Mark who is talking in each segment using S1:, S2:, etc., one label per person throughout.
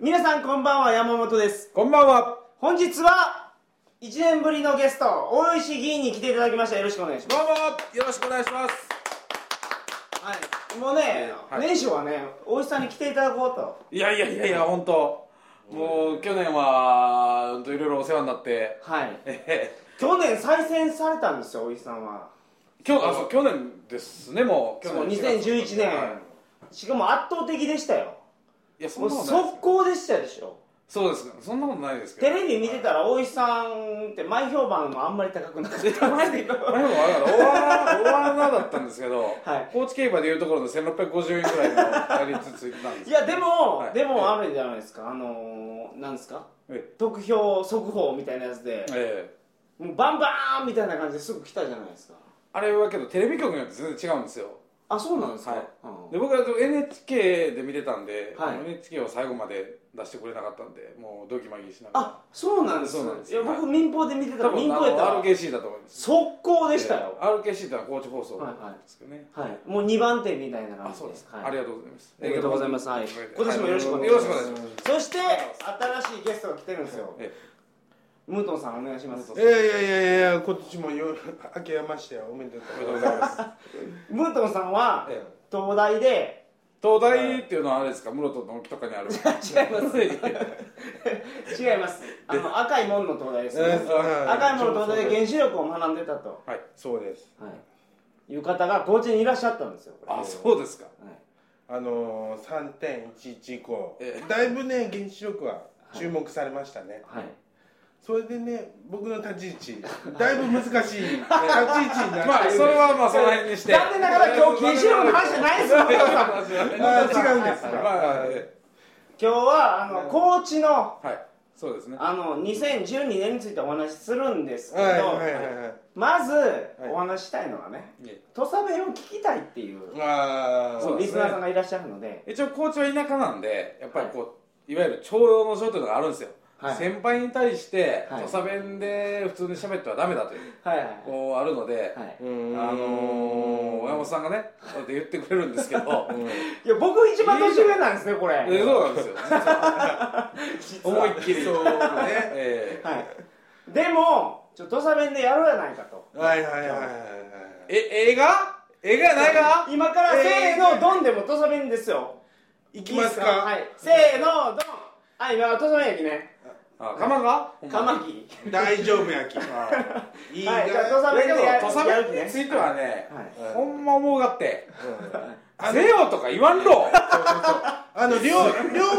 S1: 皆さんこんばんは山本です。
S2: こんばんは。
S1: 本日は1年ぶりのゲスト大石議員に来ていただきました。よろしくお願いします。
S2: どうもよろしくお願いします。
S1: はい。もうね、
S2: はい。
S1: 年初はね大石さんに来ていただこうと。
S2: いやいやいやいや本当。もう去年はいろいろお世話になって。
S1: はい。
S2: え
S1: 去年再選されたんですよ大石さんは。
S2: ー今日あそう去年ですねもう。去
S1: そう
S2: 年
S1: 2011年、
S2: はい。
S1: しかも圧倒的でしたよ。
S2: いやそ
S1: もう
S2: んなことない
S1: 速攻でしたでしょ。
S2: そうですか。そんなことないですけど。
S1: テレビ見てたら大石さんって前評判もあんまり高くなかったんですけど。
S2: 前もあれだ大穴大穴だったんですけど、
S1: はい。
S2: 高知競馬でいうところの1650円ぐらいの倍率ついてたんです
S1: いやでも、
S2: はい。
S1: でもあるじゃないですか。あのー、なんですか？
S2: え。
S1: 得票速報みたいなやつで。
S2: ええ。
S1: もうバンバーンみたいな感じですぐ来たじゃないですか。
S2: あれはけどテレビ局によって全然違うんですよ
S1: あそうなんですか、
S2: はい。
S1: うん。
S2: で僕は NHK で見てたんで、
S1: はい。
S2: NHK を最後まで出してくれなかったんでもうドキマギしながら。
S1: あそうなんです
S2: そうなんです。
S1: いや僕、
S2: はい。
S1: 民放で見てた民放やったら
S2: RKC だと思います。
S1: 速攻でしたよ、
S2: えー RKC ってのは高知放送ですけどね、
S1: はい。もう2番手みたいな感じ
S2: あそうですありがとうございます。
S1: ありがとうございます。はい。
S2: えー
S1: 今年もよろしくお願いします。
S2: よろしくお願いします。
S1: そして新しいゲストが来てるんですよ。
S2: え
S1: ムートンさんお願いします。
S3: いやいやいやいや今年もよ明けましておめでと
S2: おめでとうございます。
S1: ムートンさんは
S2: え
S1: 東大で
S2: 東大っていうのはあれですか？室戸の木とかにある。
S1: 違います。違います。あの赤い門の東大ですよ、
S3: えー
S1: 赤い門の東大で原子力を学んでたと、
S2: はい
S3: そうです。
S1: はい、いう方が高知にいらっしゃったんですよ。
S2: あそうですか。
S1: はい。
S3: あのー、3.11以降
S2: ええ。
S3: だいぶね原子力は注目されましたね、
S1: はい
S3: それでね僕の立ち位置。だいぶ難しい。立ち位置になってる
S2: まあそれはまあその辺にして。
S1: 残念ながら今日原子力の話じゃないですよ
S3: 違うんですか、
S2: まあえ
S1: 今日はあの高知の
S2: ーはい。そうですね。
S1: あの2012年についてお話しするんですけど、
S3: はいはいはいはい。
S1: まずお話ししたいのはね
S2: え
S1: 土佐弁を聞きたいっていう
S3: あ
S2: そうね。
S1: リスナーさんがいらっしゃるので。
S2: 一応高知は田舎なんでやっぱりこう、い、わゆる徴用の書というのがあるんですよ、
S1: はい
S2: 先輩に対して
S1: はい。
S2: 土佐弁で普通に喋ってはダメだというこうあるので、あのー、親本さんがねそうやって言ってくれるんですけど
S1: いや僕一番年上なんですねこれ。
S2: えそうなんですよ。
S1: 実は。
S2: 思いっきり。
S3: そう。ね
S2: え。ー
S1: はい。でもちょっと土佐弁でやろうやないかと。
S3: はいはいはいはいはい
S2: え映画？映画やないか？
S1: 今からせーのドンでも土佐弁ですよ。
S3: いきますか？
S1: はい。せーのドン。はい今土佐弁駅ね
S2: あかまが？
S1: カマキ
S3: 大丈夫やき。
S2: あ。
S3: いい
S1: はいじゃあ土
S3: が
S1: 佐
S2: だけど
S1: 弁でや
S2: 土佐
S1: やる気ね。
S2: 弁についてはね、
S1: はい。
S2: ほんま思うがって。
S3: あの
S2: せよとか言わんろ。
S3: あの龍龍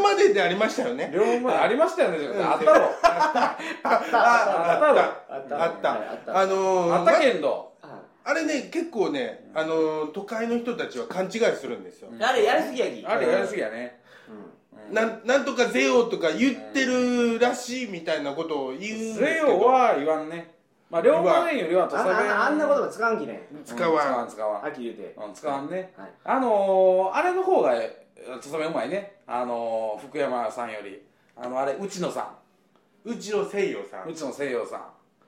S3: まででありましたよね。
S2: 両方ありましたよねじゃなくてあったろ。
S1: あった。あった。
S2: あったろ。
S1: あった。
S3: あった、
S1: はいあった。
S3: あのー
S2: あったけんど。
S1: は
S3: あれね結構ね、あのー都会の人たちは勘違いするんですよ、
S1: いあれやりすぎやき。
S2: あれやりすぎやね。
S3: なんなんとかゼオとか言ってるらしいみたいなことを言うんですけ
S2: せ
S3: ど
S2: よは言わんね。まあ両方弁よりは土
S1: あんな
S2: 佐弁。
S1: あんな言葉使わんきね。
S3: 使わん。
S2: ん使わん
S1: はっきり言うて。
S2: うん使わんね。
S1: はい。
S2: あのー、あれの方が土佐弁うまいね。あのー、福山さんより。あのあれ内野さ
S3: うちの西洋さん。
S2: ん内野西洋さん。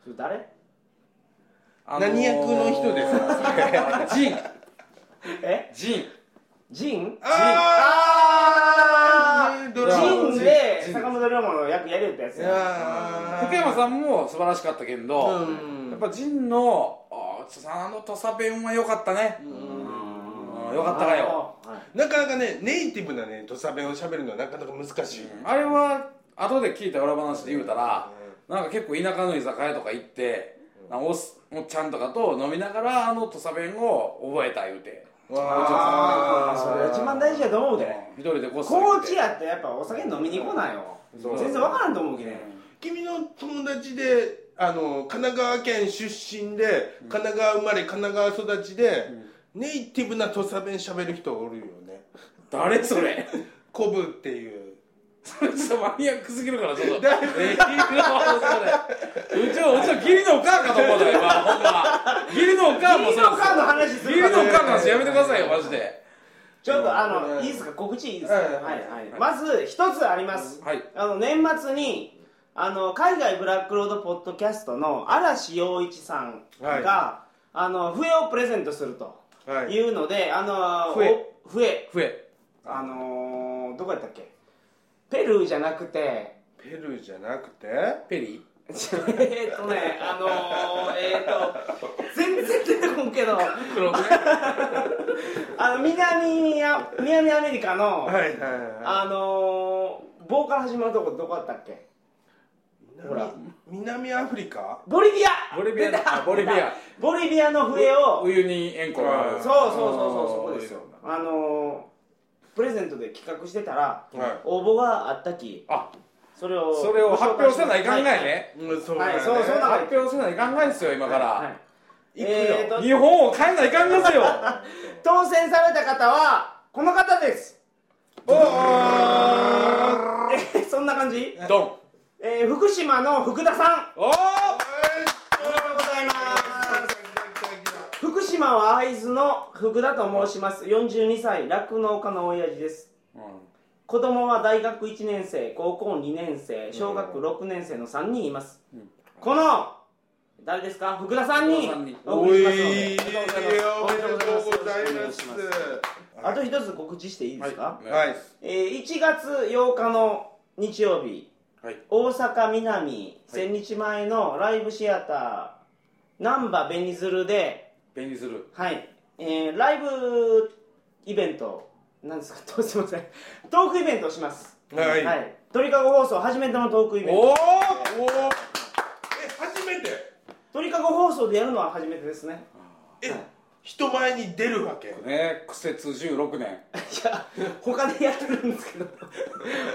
S1: それ誰？
S2: あ
S3: 何役の人です
S2: か？ジン。
S1: え？
S2: ジン。
S1: ジン？
S3: あー！
S1: あジンで
S2: ジン。
S1: 坂本龍馬の役やるってやつ
S3: い
S1: や
S2: 福山さんも素晴らしかったけど、
S3: うん。
S2: やっぱジンのあの土佐弁は良かったね、うん。よかったかよ。
S1: はい。
S3: なかなかねネイティブなね土佐弁を喋るのはなかなか難しい、
S2: あれは後で聞いた裏話で言うたら、なんか結構田舎の居酒屋とか行って、おっおっちゃんとかと飲みながらあの土佐弁を覚えた言うて。
S3: わー。
S1: それが一番大事やと思うで。
S2: 一人でこっそり。
S1: 高知やってやっぱお酒飲みに来ないよ。
S3: そう。
S1: 全然わからんと思うきね
S3: 君の友達であの神奈川県出身で神奈川生まれ神奈川育ちで、ネイティブな土佐弁喋る人おるよね。
S2: 誰それ。
S3: コブっていう
S2: それちょっとマニアックすぎるからちょっと。
S3: だいぶ
S2: うちのうちの義理のおかんかと思ったよ今ほんま。義理のおかんも
S1: 義理のカーの話す
S2: 義理のおかんの話やめてくださいよマジで。
S1: ちょっとあ
S3: うん
S1: のいいですか？告知いいですか？
S3: はい
S1: はいはい。まず一つあります。
S2: はい。
S1: あの年末にあの海外ブラックロードポッドキャストの嵐陽一さんが、
S3: は
S1: あの笛をプレゼントすると
S3: はい。
S1: いうので、あの
S2: 笛。
S1: お笛。
S2: 笛。
S1: あのーどこやったっけ？ペルーじゃなくて。
S3: ペルーじゃなくて？
S2: ペリ
S1: えーっとねあのー、えーっと全然出てこんけど。
S2: 黒くね？
S1: あの南ア南アメリカの、
S3: はいはいはい。
S1: あのー、棒から始まるとこどこだったっけ？ほら。
S3: 南アフリカ？
S1: ボリビア。
S2: ボリビアボリビア。
S1: ボリビアの笛を。
S2: ウユニ塩湖。
S1: そうそうそうそうそこですよ。あのー、プレゼントで企画してたら
S3: は
S1: 応募があったき
S2: あ
S1: それを
S2: それを発表せない考えね。
S3: い。うんそう。
S1: はい。そうそうな
S2: 発表せない考えですよ今から、
S1: はい。
S3: い。くよ。
S1: えーと
S2: 日本を変えないかんですよ。
S1: 当選された方はこの方です。
S3: おー。
S1: えそんな感じ、
S2: ドン。
S1: えー、福島の福田さん。
S2: おー
S1: おめでとうございます福島は会津の福田と申します。42歳酪農家の親父です。子供は大学1年生高校2年生小学6年生の3人います、
S2: ん。
S1: この誰ですか？福田さんにお送りしますので。
S3: おめでとうございます。
S1: あと一つ告知していいですか、
S2: はい。
S3: はい。
S1: えー1月8日の日曜日
S2: はい。
S1: 大阪南千日前のライブシアター難波紅鶴で
S2: 便利する。
S1: はい、えーライブイベントなんですか？と すいません。トークイベントをします。
S3: はい。
S1: はい、鳥かご放送初めてのトークイベント。
S2: おお
S3: おー。え初めて？
S1: 鳥かご放送でやるのは初めてですね。
S3: え
S1: はい。
S3: 人前に出るわけ？
S2: ね苦節16年。
S1: いや他でやってるんですけど。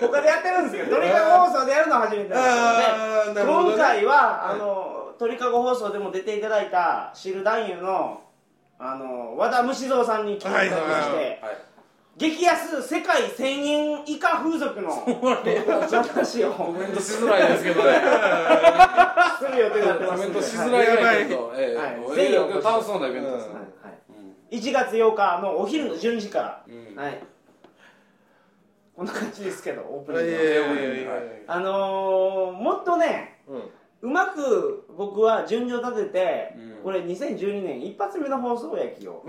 S1: 他でやってるんですけど鳥かご放送でやるのは初めて
S3: あー
S1: なんですよで
S3: なるほどね。
S1: 今回は、
S3: はい
S1: あの鳥かご放送でも出ていただいた知る男優のあの和田虫蔵さんに来ていただきまして、激安世界1000円以下風俗の話を。
S2: コメントしづらいですけどね。
S1: する予定になってま
S2: コメントしづらいぐらいけど、え
S1: はい。
S2: え楽しそうなイベントですね。
S1: はい。はい1月8日のお昼の12時から、
S2: うん。
S1: はい。こんな感じですけどオープニングは。
S3: いやいやいやいや。
S1: あのー、もっとね
S3: うん
S1: うまく僕は順序立てて、
S2: うん。
S1: これ2012年一発目の放送やきを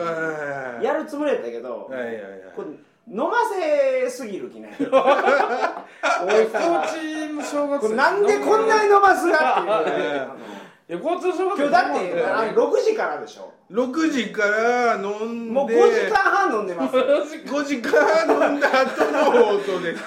S1: やるつもりやったけど、
S3: はいはいはい。
S1: これ飲ませすぎるきね。
S2: え高知の正月
S1: これなんでこんなに飲ますがっていうね。
S2: いや交通正月
S1: 今日だってあの6時からでしょ
S3: 6時から飲んで。
S1: もう5時間半飲んでます。
S3: 5時間飲んだ後の放送です。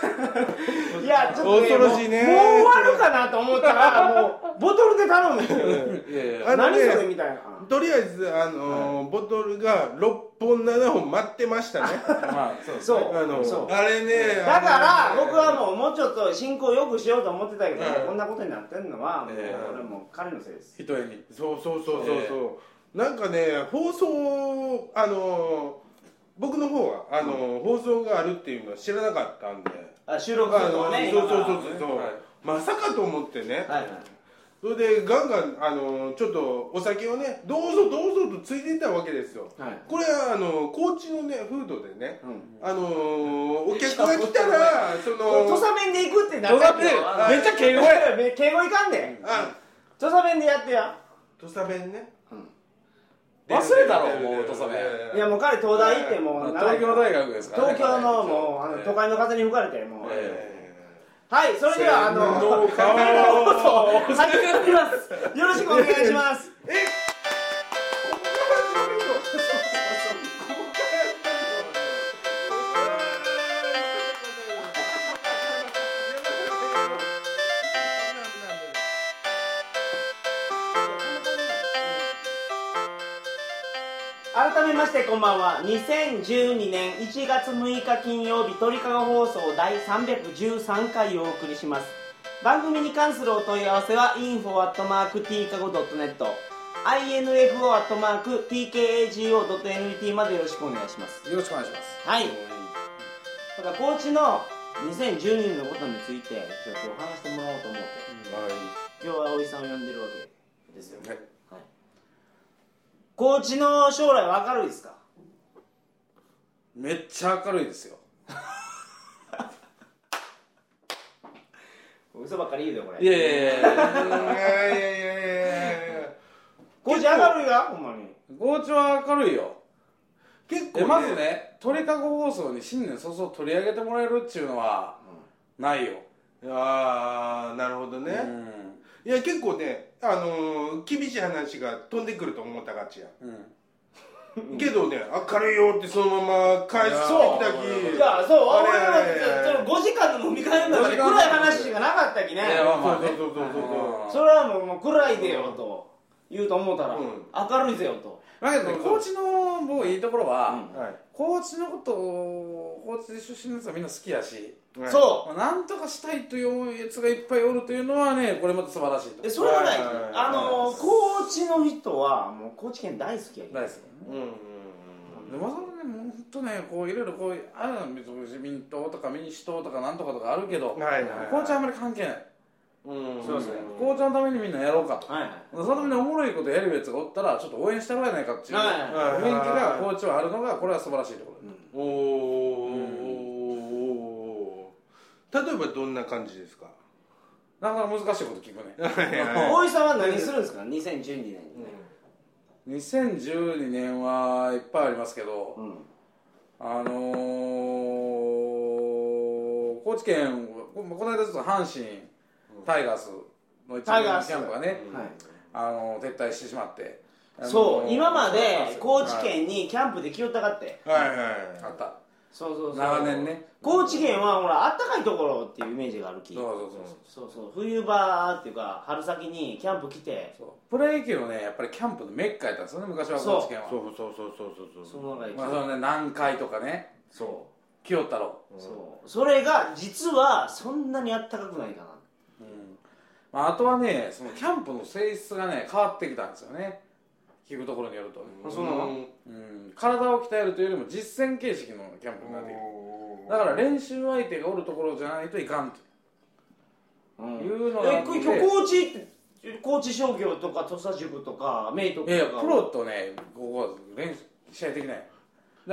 S1: いやちょっと、
S3: 恐ろしいね。
S1: もうもう終わるかなと思ったらもうボトルで頼むんですよ。
S2: いや
S1: 何
S3: ね
S1: それみたいな。
S3: とりあえずあのーボトルが6本7本待ってましたね。
S2: まあそう
S3: あの
S1: そう
S3: あれね
S1: だから僕はもうもうちょっと進行よくしようと思ってたけど、
S3: うん
S1: こんなことになってんのはもう
S2: ええ。
S1: 俺もう彼のせいです。
S2: 一重に
S3: そうそうそうそう。そう、なんかね放送あの僕の方はあの、放送があるっていうのは知らなかったんで。
S1: あ収録するとはね
S3: そうそうそうそう、
S2: はい。
S3: まさかと思ってね、
S1: はいはい。
S3: それでガンガンあのちょっとお酒をねどうぞどうぞとついていったわけですよ。
S1: はい。
S3: これはあの高知のね風土でね
S1: うん。
S3: あの お客が来たらそ
S1: これ土
S3: の
S1: 佐弁で行くってなったけど
S2: 土佐弁。
S1: あ
S2: めっちゃ敬語や
S1: め敬語いかんで。
S3: あ
S1: 土佐弁でやってや
S3: 土佐弁ね
S2: 忘れたろもう土佐弁
S1: いやもう彼東大行ってもう長い
S2: 東京大学ですからね。
S1: 東京のもうあの都会の風に吹かれてもう。
S2: え
S1: はいそれではあの
S3: 洗脳か
S1: 放送始めます。よろしくお願いします。
S3: えこ
S1: 改めましてこんばんは。2012年1月6日金曜日鳥かご放送第313回をお送りします。番組に関するお問い合わせは info.tkago.net info.tkago.net までよろしくお願いします。
S2: えよろしくお願いします。
S1: はい。ただ高知の2012年のことについてちょっと今日話してもらおうと思って。今日は葵さんを呼んでるわけですよ
S2: はい
S1: 高知の将来は明るいですか？
S2: めっちゃ明るいですよ。
S1: 嘘ばっかり言うよこれ。
S2: いやいやいや
S3: いやいやいやいやコ
S1: ーチ明るいわほんまに。
S2: 高知は明るいよ。
S3: 結構、
S2: ね、まずね鳥かご放送に新年早々取り上げてもらえるっちゅうのは、ないよ。
S3: ああなるほどね、
S2: うん、
S3: いや結構ねあのー厳しい話が飛んでくると思ったがちや、
S2: うん。
S3: けどね明るいよってそのまま返す。
S1: そう
S3: 時々
S1: いやそう俺は
S3: あれあれ。
S1: その5時間の飲み会の中で暗い話しかなかったきね。
S3: そうそうそうそうそう。
S1: それはもうもう暗いでよと言うと思ったら、
S3: うん。
S1: 明るいぜよと、
S2: だけどね高知の僕いいところは、
S1: うん。
S3: はい
S2: 高知のことを高知出身のやつはみんな好きやし、
S3: はい。
S1: そ
S2: まあなんとかしたいというやつがいっぱいおるというのはねこれまた素晴らしいと。
S1: うでそれはない、
S3: はい。はいはい。
S1: あのー高知の人はもう高知県大好きやけど。
S2: 大好き。だね
S3: うんうん
S2: でまさかねもう本当ねこういろいろこうあるの自民党とか民主党とかなんとかとかあるけど、
S3: うんはいはい。
S2: 高知はあんまり関係ない。
S3: うん
S1: そうですね
S2: 高知のためにみんなやろうかと。
S1: はいはい。
S2: そのためにおもろいことやるやつがおったらちょっと応援したろうやないかっていう。雰囲気が高知はあるのがこれは素晴らしいところ、
S3: おお例えばどんな感じですか？
S2: なかなか難しいこと聞くね。
S1: 大井さんは何するんですか？2012年にね、
S2: 2012年はいっぱいありますけど、
S1: うん。
S2: あのー、高知県ここの間ちょっと阪神タイガースの一部のキャンプがね、
S1: はい。
S2: あの撤退してしまって。
S1: そう今まで高知
S2: はい
S1: 県にキャンプで来よったかって。
S3: はいはい
S2: あった。
S1: そうそうそう。
S2: 長年ね。
S1: 高知県はほらあったかいところっていうイメージがあるき
S2: そうそうそう
S1: そう。そう冬場っていうか春先にキャンプ来て。
S2: そう。プロ野球のねやっぱりキャンプのメッカやったんですよね昔は高知県は。
S3: そうそうそうそうそうそう。
S1: その中で来て
S2: まあそのね南海とかね。
S1: そ
S2: 清太郎。
S1: うそう。それが実はそんなにあったかくないかな。
S2: うんまあ、あとはねそのキャンプの性質がね変わってきたんですよね。聞くところによると。
S1: その？
S2: うん、体を鍛えるというよりも実践形式のキャンプになっているだから練習相手がおるところじゃないといかんと。
S1: うん。
S2: いうのがあって。
S1: え今日高知商業とか土佐塾とか明徳とか
S2: いやプロとねここは練習試合できない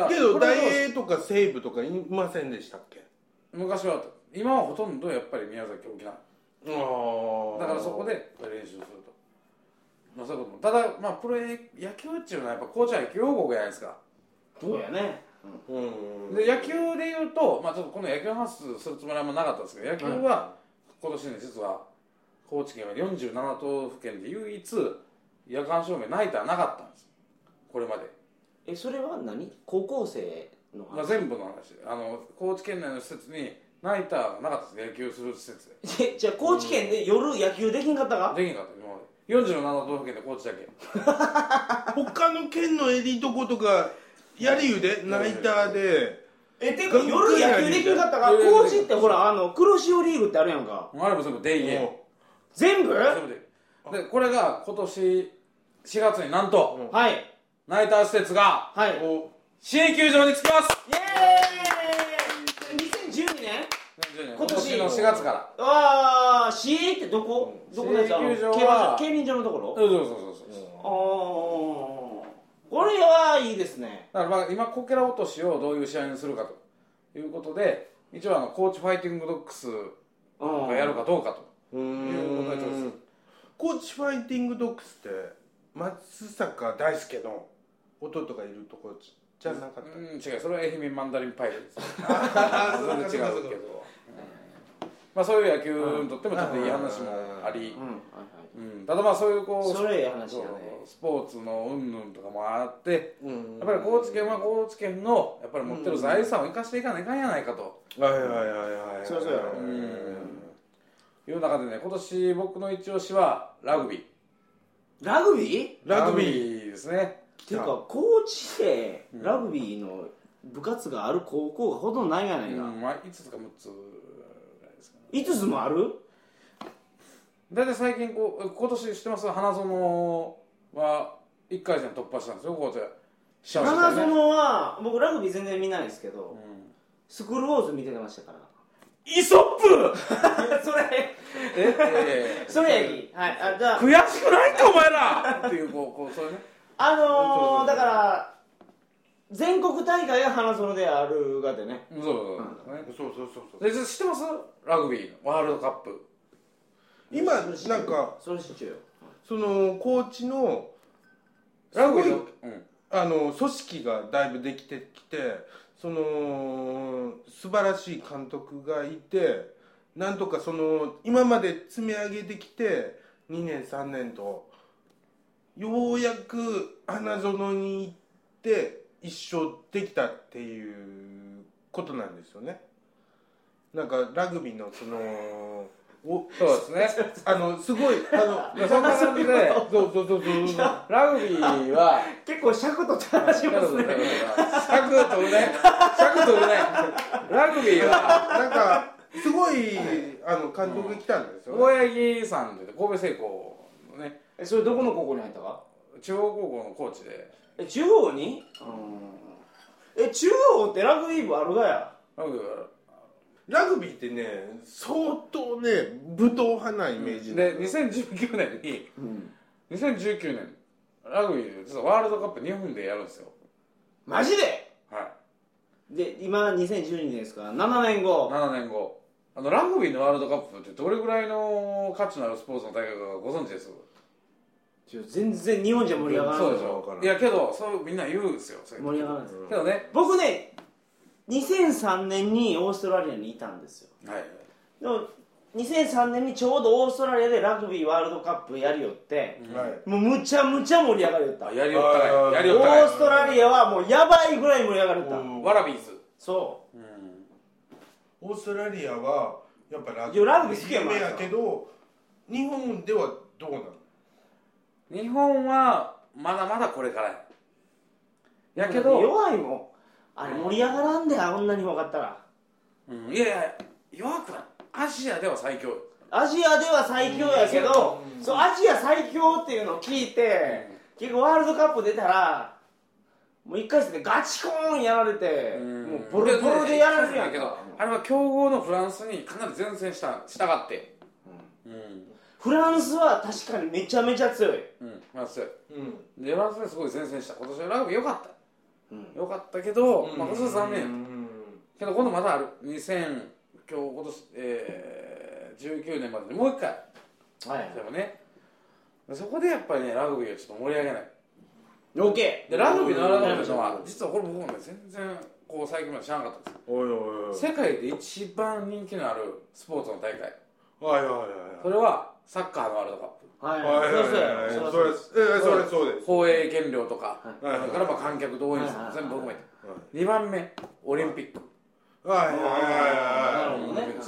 S3: けど大英とか西武とかいませんでしたっけ？
S2: 昔は今はほとんどやっぱり宮崎沖縄。
S3: あ
S2: だからそこで練習すると、まあ、そういうことも。ただ、まあ、プロ野球っていうのはやっぱ高知は野球王国じゃないですか。
S1: そうやね。
S3: うん。
S2: で野球でいうと、まあ、ちょっとこの野球の話するつもりはあんまなかったんですけど野球は今年ね実は高知県は47都府県で唯一夜間照明ナイターなかったんです。これまで、
S1: えそれは何？高校生の
S2: まあ、全部の話。あの高知県内の施設にナイターがなかったんです野球する施設で。
S1: えじゃあ高知県で夜野球できんかったか？
S2: できなかった。今まで。47都府県で高知だけ。
S3: 他の県のエリート校とかやるゆでナイターで。
S1: えてか夜野球できんかったか？
S2: 夜
S1: 高知ってほらあの黒潮リーグってあるやんか。
S2: あれも全部デイゲーム。
S1: 全部？
S2: 全部で。でこれが今年4月になんと
S1: はい。
S2: ナイター施設が
S1: はい。
S3: お
S2: 新球場に着きます。
S1: イエーイ！2012年
S2: 今年の4月から。
S1: ああ市営ってどこ？どこのやつ？あの競輪場のところ？
S2: そうそうそうそうそう。
S1: ああこれはいいですね。
S2: だからまあ今こけら落としをどういう試合にするかということで一応あのコーチファイティングドッグス
S1: うん
S2: がやるかどうかと
S3: う
S2: いうことが一つ
S3: ん。コーチファイティングドッグスって松坂大輔の弟がいるところじゃなかった。
S2: うん違うそれは愛媛マンダリンパイレーツ
S3: あ
S2: 全然違うけど。うん。まあそういう野球にとってもちょっといい話もあり。
S1: うんはい
S2: うん。ただまあそういうこう
S1: それいい話だね。
S2: そうスポーツの云々とかもあって
S3: うん
S2: やっぱり高知県は高知県のやっぱり持ってる財産を生かしていかないかんやないかと。
S3: はいはいはいはいはい。
S1: そうそうやろ。
S2: うん。いう中でね今年僕の一押しはラグビー。
S1: ラグビー？
S3: ラグビー
S2: ーですね。
S1: っていうか高知でラグビーの部活がある高校がほとんどないやないか、
S2: うんまあ5つか6つぐらいですかね。
S1: 5つもある？
S2: 大体最近こう今年知ってます花園は1回戦突破したんですよ高知し
S1: 花園は僕ラグビー全然見ないですけど、
S2: うん。
S1: スクールウォーズ見てましたから。
S2: イソップ！
S1: それ。
S2: ええ。
S1: それやき。はい。あじゃあ。
S2: 悔しくないかお前ら！っていうこうこうそういうね
S1: あのー、だから全国大会が花園であるがでね。
S2: そうそうそう。ね。
S3: そうそうそうそう。
S2: で知ってます？ラグビーの。ワールドカップ。
S3: 今なんか
S1: それ知っちゃうよ。
S3: その高知の
S2: ラグビーの
S3: すごい
S2: うん。
S3: あの組織がだいぶできてきてその素晴らしい監督がいてなんとかその今まで積み上げてきて2年3年とようやく花園に行って一生できたっていうことなんですよね。なんかラグビーのそのお
S2: そうですね。
S3: あのすごいあの
S2: そんな感じで
S3: そうそうそうそう。
S2: ラグビーは
S1: 結構尺とって話しますね。
S2: 尺取るね尺取るねラグビーは
S3: なんかすごいあの監督が来たんですよ、
S2: 大八木さんって神戸製鋼のね
S1: えそれどこの高校に入ったか？
S2: 中央高校のコーチで。
S1: え中央に？え中央ってラグビー部あるがや？
S2: ラグビーは
S3: ラグビーってね相当ね武闘派なイメージ
S2: で2019年に2019年ラグビーで実はワールドカップ日本でやるんですよ。
S1: マジで？
S2: は
S1: で今2012年ですから7年後。
S2: い7年後。あのラグビーのワールドカップってどれぐらいの価値のあるスポーツの大会かご存知です？
S1: 全然日本じゃ盛り上がらない。
S2: そうでしょ。いやけどそうみんな言うんですよ
S1: 盛り上がらない。です
S2: けどね。
S1: 僕ね2003年にオーストラリアにいたんですよ。
S2: はい。
S1: でも2003年にちょうどオーストラリアでラグビーワールドカップやりよって、
S3: はい
S1: もうむちゃむちゃ盛り上がりよった。
S2: あやりよったやり
S1: オ
S2: よったね。
S1: ーストラリアはもうやばいぐらい盛り上がりよった、
S3: うん。
S2: ワラビーズ。
S1: そ
S3: オーストラリアはやっぱラ
S1: グビー好きやもん
S3: 有名やけど日本ではどうなの？
S2: 日本はまだまだこれからや。
S1: う
S2: やけど、
S1: 弱いもん。あれ盛り上がらんであんなに分かったら。
S2: うん、いやいや弱くない。アジアでは最強。
S1: アジアでは最強やけど、
S3: うん。
S1: そうアジア最強っていうのを聞いて、結局ワールドカップ出たらもう1回戦でガチコーンやられて、
S2: うん。
S1: もうボロボロでやられるやん
S2: けど
S1: か
S2: あれは強豪のフランスにかなり前線したしたがってうん
S1: フランスは確かにめちゃめちゃ強い、
S2: うんフランス
S3: うん。
S2: でフランスですごい前線した。今年はラグビー良かった。
S1: うん。
S2: 良かったけど、まあ、今年は残念けど今度まだある。2000今日今年、えー、19年までにもう一回。
S1: はい
S2: でもね。そこでやっぱりねラグビーをちょっと盛り上げない。
S1: OK
S2: でラグビーのラグビーのは実はこれ僕もね全然こう最近まで知らなかったんです
S3: おいおいおい
S2: 世界で一番人気のあるスポーツの大会。
S3: はいはいはい。
S2: それはサッカーのワールドカップ。
S1: はい。
S3: はいはいはい。
S1: そう
S3: はい
S1: そう
S3: それえそれそうです。
S2: 放映権料とか、
S3: はい。
S2: それからまあ観客動員数全部含めて、2番目オリンピック、
S3: はいはいはいはい
S1: なるほどね
S2: オリンピックで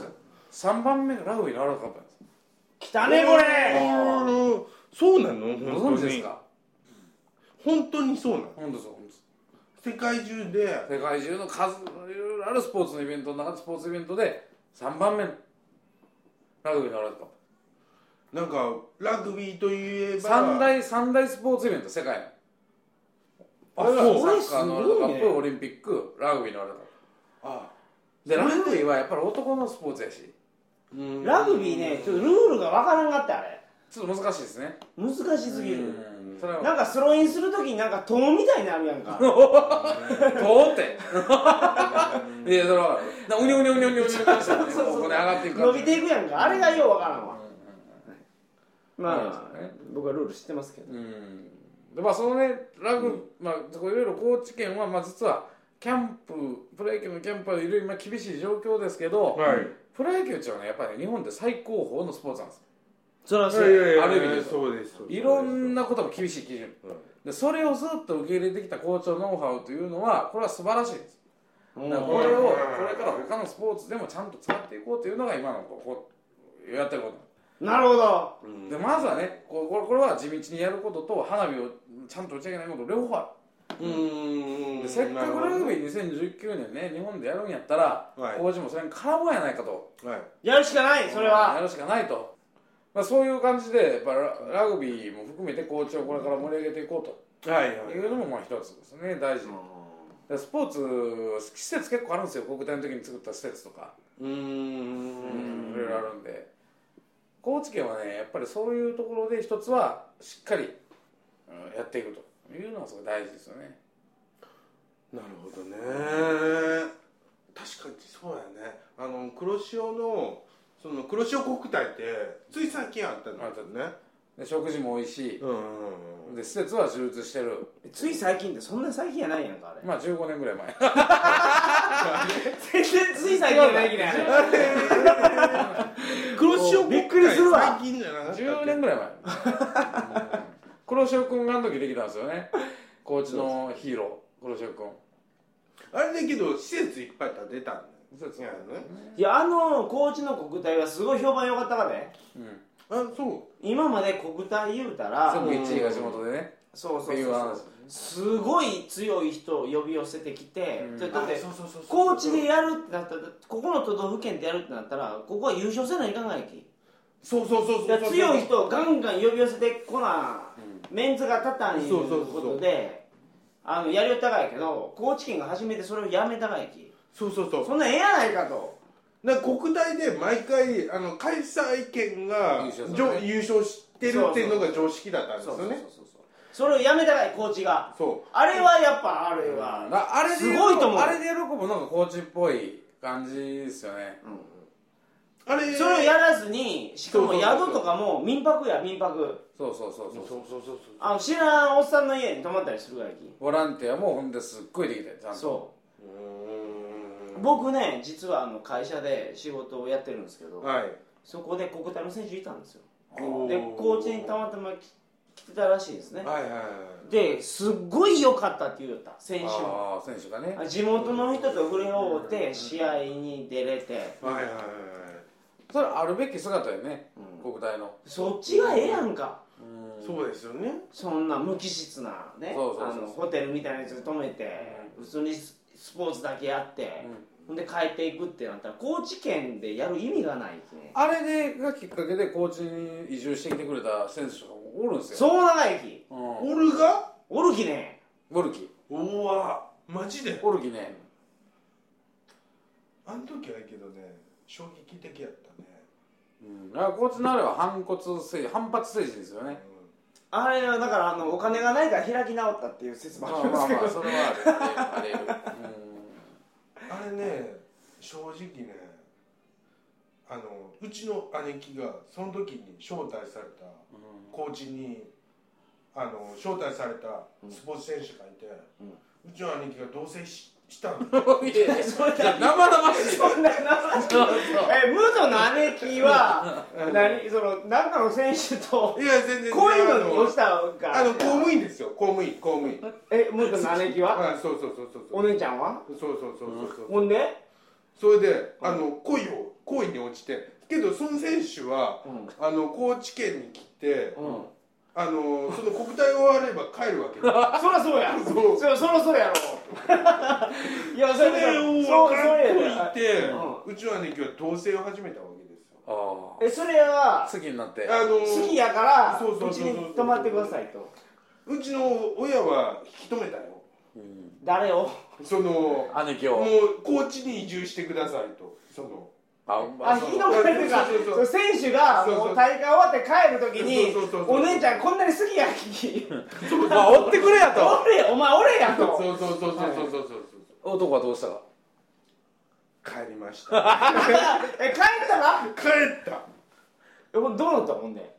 S2: す3番目がラグビーのワールドカップなんです。
S1: 来たねこれ。
S3: そうなの？
S2: ご
S3: 本当に
S2: 存知ですか？
S3: 本当に？そうなの？
S2: 本当そう
S3: 世界中で？
S2: 世界中の数いろいろあるスポーツのイベントの中でスポーツイベントで3番目のラグビーのワールドカップ
S3: なんかラグビーといえば。
S2: 三大三大スポーツイベント世界の。
S3: あそう
S2: サッカーのワールドカップ、
S1: ね。
S2: オリンピックラグビーのワールドカッ
S3: あ。
S2: プでラグビーはやっぱり男のスポーツやし。
S3: うん。
S1: ラグビーねちょっとルールがわからんかったあれ。
S2: ちょっと難しいですね。
S1: 難しすぎる。なんかスローインするときになんか塔みたいになるやんか。
S2: 通って。いやそれはなうにょうにょうにょうにょうにょしてね
S1: そうそう
S2: ここで上がっていく
S1: 伸びていくやんかあれがようわからんわまあ
S2: そうですね
S1: 僕はルール知ってますけど。
S2: うん。でまあそのねラグ、まあこういろいろ高知県はまあ実はキャンププロ野球のキャンプはいろいろ今厳しい状況ですけど、
S3: はい。
S2: プロ野球っていうのはねやっぱり、日本で最高峰のスポーツなんです。
S1: それはそう。
S2: ある意味で
S3: そうですそうです。
S2: いろんなことも厳しい基準。でそれをずっと受け入れてきた校長ノウハウというのはこれは素晴らしいです。これをこれから他のスポーツでもちゃんと使っていこうというのが今のこうこうやってること
S1: なるほど。
S3: うん。
S2: でまずはねこれこれは地道にやることと花火をちゃんと打ち上げないこと両方あ
S3: うーん
S2: せっかくラグビー2019年ね日本でやるんやったら
S3: はい。
S2: 工事もそれに絡むやないかと。
S3: はい。
S1: やるしかないそれは。
S2: やるしかないと、まあ、そういう感じでやっぱララグビーも含めてコーチをこれから盛り上げていこう
S3: はいはい。
S2: というのもまあ一つですね大事。でスポーツ施設結構あるんですよ。国体の時に作った施設とか。
S3: うーん
S2: いろいろあるんで高知県はねやっぱりそういうところで一つはしっかり、うんやっていくというのがすごい大事ですよね。
S3: なるほどね。確かにそうやね。あの黒潮のその黒潮国体ってつい最近あったんだよね。
S2: で食事も美味しい。
S3: うんうんうん
S2: で施設は充実してる。
S1: つい最近ってそんな最近やないやんかあれ。
S2: まあ15年ぐらい前。
S1: 全然つい最近やないき ねあれは
S3: 最近じゃなかったっけ
S2: ？10年ぐらい前。黒潮君があの時できたんですよね。高知のヒーロー黒潮君
S3: あれだけど施設いっぱい建てたんだよ
S2: そうです
S3: いやね
S1: いやあの高知の国体はすごい評判良かったからね。
S2: うん。
S3: あそう。
S1: 今まで国体言うたら
S2: 全部1位が地元でね
S1: そうそうすごい強い人を呼び寄せてきて、
S2: うん。
S1: だだって
S3: そうそうそうそう。
S1: 高知でやるってなったらここの都道府県でやるってなったらここは優勝せないかんがいき。
S3: そうそうそうそう
S1: 強い人をガンガン呼び寄せてこな
S2: うん。
S1: メンツが立たんいう
S3: そうそうそう
S1: ことであのやりよったがやけど高知県が初めてそれをやめたがやき。
S3: そうそうそう。
S1: そんなんええやないかと。
S3: だから国体で毎回あの開催権が
S2: 優勝ね。
S3: 優勝してるっていうのが常識だったんです
S1: そうそうそう
S3: よね
S1: そうそれをやめたがや高知が。
S3: そう。
S1: あれはやっぱあれは、
S2: ああれです
S1: ごいと思う。
S2: あれで喜ぶのが高知っぽい感じですよね。
S3: あれ
S1: それをやらずにしかも宿とかも民泊や民泊。
S2: そうそうそうそう。
S3: そうそうそう
S1: あの知らんおっさんの家に泊まったりするがやき。
S2: ボランティアもほんですっごいできてちゃんと。
S1: そう
S3: うーん。
S1: 僕ね実はあの会社で仕事をやってるんですけど、
S3: はい。
S1: そこで国体の選手いたんですよ。で高知にたまたま来来てたらしいですね。
S3: はいはいはい。
S1: ですっごい良かったって言うよった選手も。
S2: ああ選手がね。
S1: 地元の人と触れ合うて試合に出れて。
S3: はいはいはい
S2: それあるべき姿よね
S1: うん。
S2: 国体の。
S1: そっちがええやんか。
S2: うん。
S3: そうですよね。
S1: そんな無機質なね
S2: そうそうそう
S1: あのホテルみたいなやつで泊めて普通にススポーツだけやってほんで帰っていくってなったら高知県でやる意味がないですね。
S2: あれでがきっかけで高知に移住してきてくれた選手とかもおるんですよ。
S1: そう長駅。
S2: うん。
S3: オルが？
S1: おるきね。
S2: ゴルキ
S3: うわ。マジで？
S2: ゴルキね。
S3: あの時はけどね衝撃的やったね。
S2: うん。あ高知のあれは反骨政治反発政治ですよね。
S1: あれはだからあのお金がないから開き直ったっていう説も
S2: まあ
S1: ありますけど。
S2: まあまあそれはあれあれあれ
S3: あれね正直ねあのうちの姉貴がその時に招待された
S2: うん。
S3: コーチにあの招待されたスポーツ選手がいて、
S1: うん。
S3: うちの姉貴が同棲ししたの。
S2: う んいや生々しい。
S1: そんな生えムードの姉貴は何その何かの選手と
S3: いや全然
S1: こういうのに
S3: あ
S1: 落ちたか？
S3: あの公務員ですよ。公務員。公務員。
S1: えムードの姉貴は？
S3: あそうそうそうそうそう。
S1: お姉ちゃんは？
S3: そうそうそうそうそう。
S1: ほんで？
S3: それであの恋を恋に落ちてけどその選手は
S1: うん。
S3: あの高知県に来て
S1: うん。
S3: あのその国体終われば帰るわけ。で す
S1: そりゃそうや。
S3: そう。
S1: そそろそろやろ。いや
S3: それを
S1: そう
S3: 分かっ
S1: や
S3: といて
S1: う
S3: うちの姉貴は同棲を始めたわけですよ。
S2: あ
S1: えそれは
S2: あ好きになって。
S3: あの
S1: 好きやから
S3: そう
S1: ちに泊まってくださいと。
S3: うちの親は引き止めたよ。
S2: うん
S1: 誰を？
S3: その
S2: 姉貴を。
S3: もう高知に移住してくださいと。その
S2: あ
S1: あ引き止められてか
S3: そうそう。そう
S1: 選手が
S3: そうそう。
S1: もう大会終わって帰る時に
S3: そうそうそうそう。
S1: お姉ちゃんこんなに好きやき
S2: まあ追ってくれやと。
S1: 俺お前俺やと。
S3: そうそうそうそうそうそうそう。
S2: 男はどうしたか
S3: 帰りました。
S1: え帰ったら？
S3: 帰った。
S1: えどうなったほんで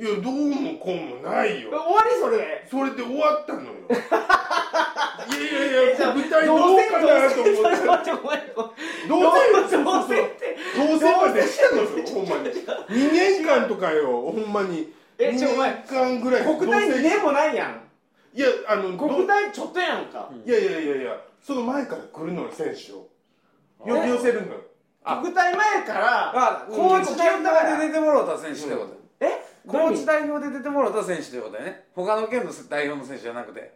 S3: いやどうもこうもないよ。
S1: え終わり？それ。
S3: それで終わったのよ。いやいやいや国体どうかなと思って。
S1: どうせ
S3: どうせ
S1: どうせって
S3: どうせまでしたのよほんまに。2年間とかよほんまに。2
S1: えちょお前
S3: 年間ぐらい
S1: 国体2年もないやん。
S3: いやあのど
S1: 国体ちょっとやんか。
S3: いやいやいやいやその前から来るのよ選手を。呼び寄せるの。よ
S2: あ。
S1: 国体前から
S2: あ
S1: 高知県だから。
S2: で出てもらった選手ってこと
S1: え
S2: 高知代表で出てもらった選手ということだよね。他の県の代表の選手じゃなくて。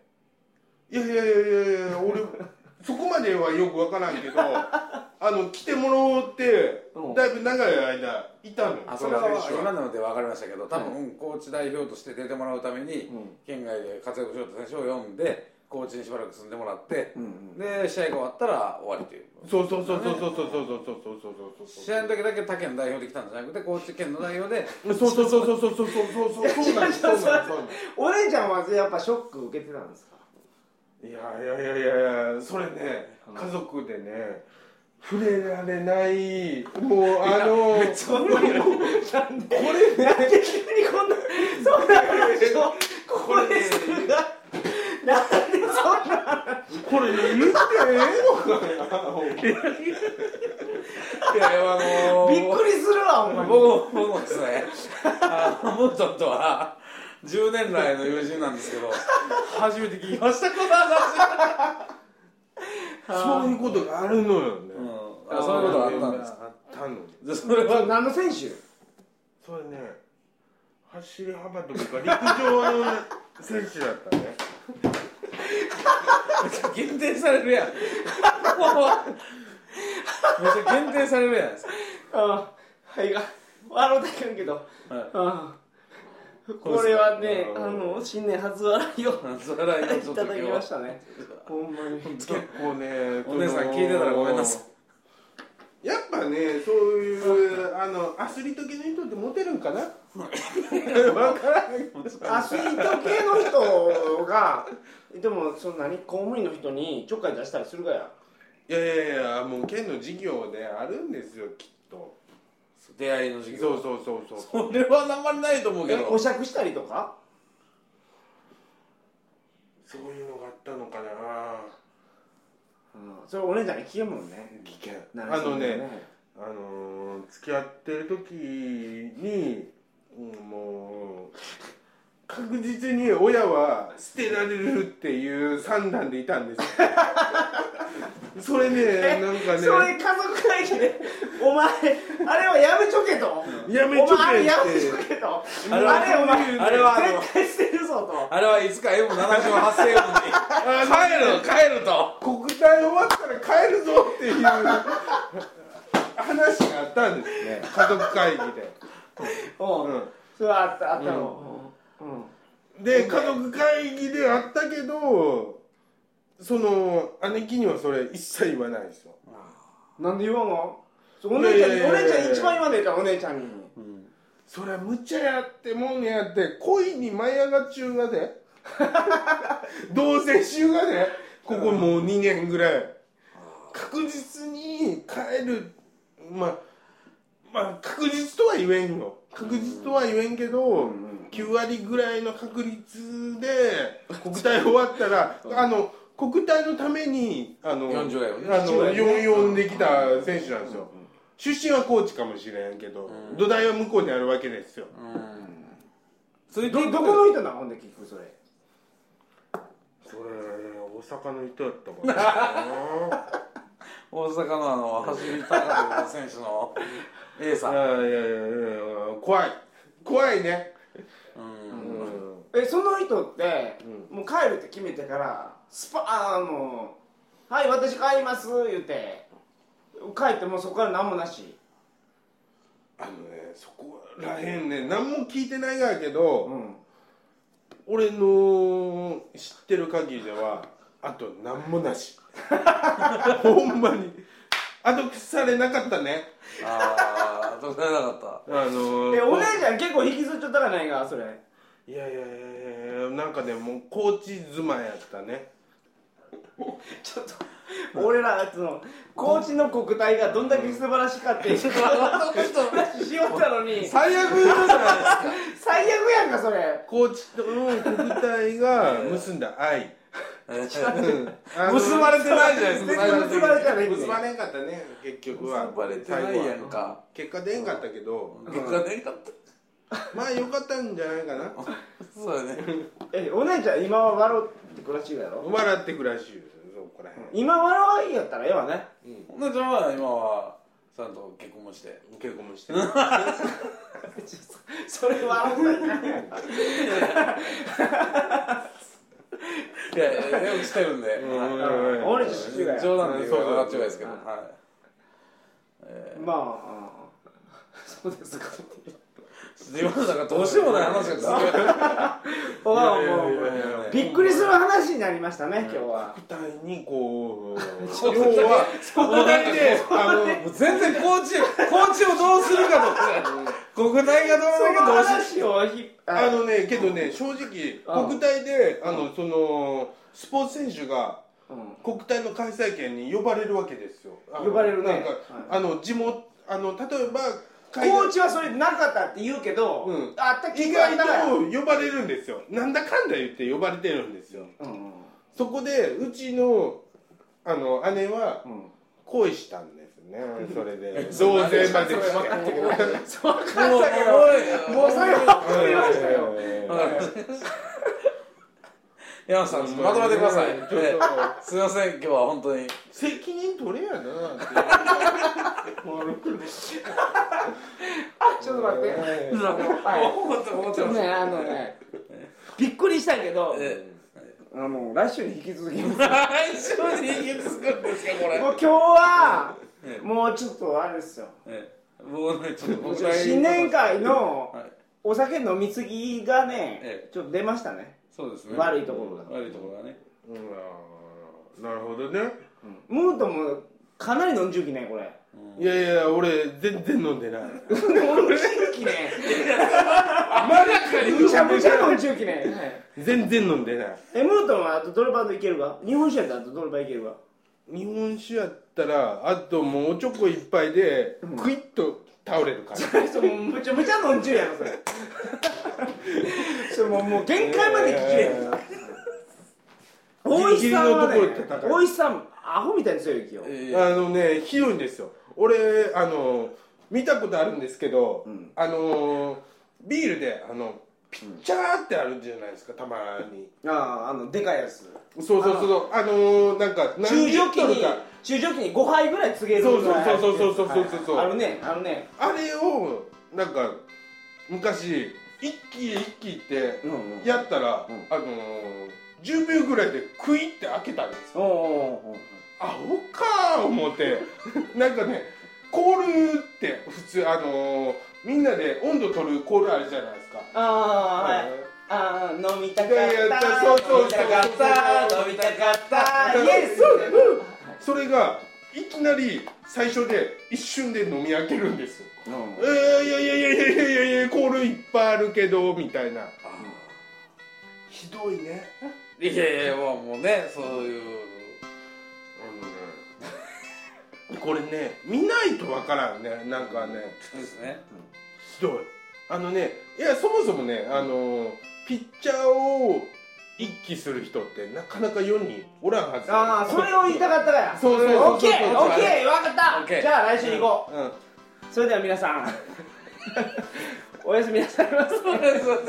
S3: いやいやいやいやいや俺 そこまではよくわからんけど あの来てもらおうって
S1: うん。
S3: だいぶ長い間いたのよ。
S2: あそれは今ので分かりましたけど多分高知代表として出てもらうために
S1: うん。
S2: 県外で活躍しようと選手を呼んで高知にしばらく住んでもらって
S1: うん
S2: で試合が終わったら終わりという。
S3: そうそうそうそうそうそうそうそうそうそうそうそう
S2: 試合の時だけ他県代表で来たんじゃなくて高知県の代表で
S3: そうそうそうそうそうそうそうそうそうなんですそうなんですそうなんです
S1: お姉ちゃんはやっぱショック受けてたんですか
S3: いやいやいやいやいやそれね家族でね触れられないもうあの
S1: そんななんでこれなんで急にこんなそんな話をここでするがなん
S3: これ言ってええのかな
S2: いやいやあのー、
S1: びっくりするわお前
S2: 僕も僕もですね。あのムートンとは10年来の友人なんですけど初めて聞きましたこの話。
S3: そういうことがあるのよね、
S2: うん、あそういうことがあったんです
S3: あったの
S2: でそれは
S1: 何の選手？
S3: それね。走り幅跳びか陸上の選手だったね
S2: 限定されるやん。めっちゃ限定されるやないですか
S1: あはい。が笑うたけんけど、
S2: はい。
S1: あこれはね
S3: うん。
S1: あの新年初笑いを
S2: それは。い
S1: ただきましたね。ほんまに。
S3: 結構ね
S2: お姉さん聞いてたらごめんなさい
S3: やっぱねそういうあのアスリート系の人ってモテるんかな？わからない
S1: アスリート系の人がでもそんなに公務員の人にちょっかい出したりするかや？
S3: いやいやいやもう県の事業であるんですよきっと。
S2: 出会いの授業。
S3: そうそうそうそう。
S2: それはあんまりないと思うけ
S1: え
S2: ど
S1: お酌したりとか？
S3: そういうのがあったのかな
S1: うん。それお姉ちゃんに聞けんもんね。
S3: 危険
S1: な
S3: あのね。
S1: ね
S3: あのー付き合ってる時に、うん、もう確実に親は捨てられるっていう算段でいたんですよ。それねなんかね。
S1: それ家族会議でお前あれはやめちょけと。
S3: やめちょけっ
S1: あれやめちょけと。あ
S2: あれ
S1: お前
S2: あれは
S1: 絶対捨てるぞと。
S2: あれはいつか M78 星雲に。帰る帰ると。
S3: 国体終わったら帰るぞっていう。話があったんですね。家族会議で、
S1: う。ん
S3: うん。
S1: それはあったあったの。うん。
S3: で家族会議であったけどその姉貴にはそれ一切言わないですよ。
S1: なんで言わんの？お姉ちゃんお姉ちゃんに一番言わねえじゃんお姉ちゃんに
S3: そりゃ無茶やってもんやって恋に舞い上がっちゅうがで。同棲しゅうがで。ここもう2年ぐらい。確実に帰る。まあまあ確実とは言えんよ。確実とは言えんけど、9割ぐらいの確率で国体終わったらあの国体のためにあの
S2: 40代をね。
S3: あの44できた選手なんですよ、出身は高知かもしれんけど、
S2: うん。
S3: 土台は向こうにあるわけですよ。
S2: うん。それ
S1: どどこの人なほんで結局それ。
S3: それ大阪の人やったかな。
S2: 大阪のあの走り高跳び選手の A さん。
S3: いやいやいやいや怖い。怖いね、
S2: うん。
S3: うん。
S1: えその人って、もう帰るって決めてからスパあーもうはい私帰ります言って帰ってもうそこから何もなし？
S3: あのねそこらへんね何も聞いてないがやけど、
S1: うん。
S3: 俺の知ってる限りではあと何もなし。ほんまに。後されなかったね。
S2: ああどうされなかった。
S3: あの
S1: えお姉ちゃん結構引きずっちゃったかないかそれ？
S3: いやいやいやいやなんかねもうコーチ妻やったね。
S1: ちょっと俺らその高知の国体がどんだけ素晴らしかってちょっと話しよったのに
S3: 最悪じゃないですか
S1: 最悪やんかそれ。
S3: コーチとの国体が結んだ。愛。
S2: 結ばれてないじゃないですか。
S1: 結ばれてない
S3: 結ばれんかったね結局は。
S2: 結ばれてないやんか。
S3: 結果出んかったけど。
S2: 結果ねかった。
S3: まあよかったんじゃないかな。
S2: そうだね。
S1: えお姉ちゃん今は笑って暮らしいやろ？
S3: 笑って暮らしゆそこらへん。
S1: 今笑いやったらええわね。
S2: お姉ちゃんは今はちゃんと結婚もして。
S3: 結婚もして。る
S1: それ笑ったら。いや
S2: いやいやよくしてるんで。
S3: うん。
S1: お姉ちゃん知ってるやん
S2: 冗談で言うかっちゃいですけど。
S1: うん
S2: はい。え
S1: まああ。そうですか
S2: ー今のなんかどうしようもない話が続く
S1: びっくりする話になりましたね今日は。
S3: 国体にこう
S2: ちょっと
S3: 要は国体であの
S2: もう全然コーチコーチをどうするかとか国体がどうするかどうし
S1: 話をひ
S3: あのねけどね正直
S1: うん。
S3: 国体であのそのスポーツ選手が
S1: うん。
S3: 国体の開催権に呼ばれるわけですよ。
S1: 呼ばれるね。
S3: なんか、
S1: はい。
S3: あの地元あの例えば
S1: コーチはそれなかったって言うけど、
S3: うん。
S1: あった気
S3: 意外と呼ばれるんですよ。なんだかんだ言って呼ばれてるんですよ。
S1: うん
S3: そこでうちのあの姉は
S1: うん
S3: 恋したんですね。それで。増税までして。
S1: 分かったけど分かったけど
S2: もう
S1: もうそれは分かりましたよ
S2: 山本さんまとめてください、すいません今日は本当に
S3: 責任取れやなって
S1: ちょっと待って。はい
S2: 本当に思っ
S1: ちょっとねあのねびっくりしたけど
S2: え
S1: あの来週に引き続きもう
S2: 来週に引き継ぐんですかこれ。
S1: 今日は
S2: ええ。
S1: もうちょっとあれですよ。
S2: ええ。もうねちょっと
S1: 新年会の
S2: はい。
S1: お酒飲みすぎがね
S2: え
S1: ちょっと出ましたね。
S2: そうですね。
S1: 悪いところが。
S2: 悪いところがね。
S3: うん。なるほどね。
S1: ムートもかなり飲んじゅうきねこれ。
S3: いやいや俺全然飲んでない。
S1: 飲んじゅうきねむちゃむちゃ飲んじゅうきね。
S3: 全然飲んでない。
S1: えムートンはあとどれバンドいけるか？日本酒やったらあとどれバンいけるか？
S3: 日本酒やったらあともうおちょこ一杯でクイッと倒れるから。
S1: うむちゃむちゃ飲んじゅうやろそれ。それもうもう限界まで聞きれん大石さんはね大石さんアホみたいに強い気よ
S2: ええ
S3: あのねひどいんですよ。俺あの見たことあるんですけど、
S1: ん。
S3: あのビールであのピッチャーってあるじゃないですかたまに。
S1: あああのでかいやつ。
S3: そうそうそうそう。あのなんか何
S1: 中ジョッキに中ジョッキに5杯ぐらい告げる
S3: そうそうそうそうそうそうそうそう
S1: はいあるねあるね
S3: あれをなんか昔一気一気って
S1: うんうん
S3: やったら、
S1: うん
S3: あのー、10秒ぐらいでクイって開けたんですよ。
S1: おうお
S3: かー思って。なんかねコールって普通あのー、みんなで温度取るコールあるじゃないですか。
S1: ああはい。ああ飲みたかった
S3: そうそう
S1: 飲みたかった飲みたかったイエス
S3: それがいきなり最初で一瞬で飲み開けるんです。よ
S1: うん。
S3: えー、いやいやいやいやいやいやいやコールいっぱいあるけどみたいな。ひどいね
S2: いやいやもうもうねそういう。
S3: あのねこれね見ないとわからんね。なんかね。
S2: そうですね。
S3: ひどい。あのねいやそもそもねあのピッチャーを一気する人ってなかなか世におらんはず。
S1: ああそれを言いたかったから。
S3: そうそうそうそう。
S1: オッケーオッケー分かった。じゃあ来週に行こ
S3: う。ん。
S1: うそれでは皆さん。おやすみなさいませ。
S2: そうですそう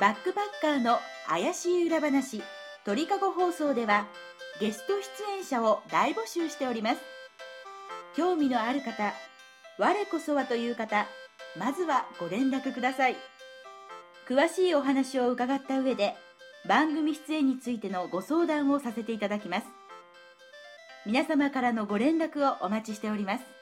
S4: バックパッカーの怪しい裏話鳥かご放送ではゲスト出演者を大募集しております。興味のある方我こそはという方まずはご連絡ください。詳しいお話を伺った上で番組出演についてのご相談をさせていただきます。皆様からのご連絡をお待ちしております。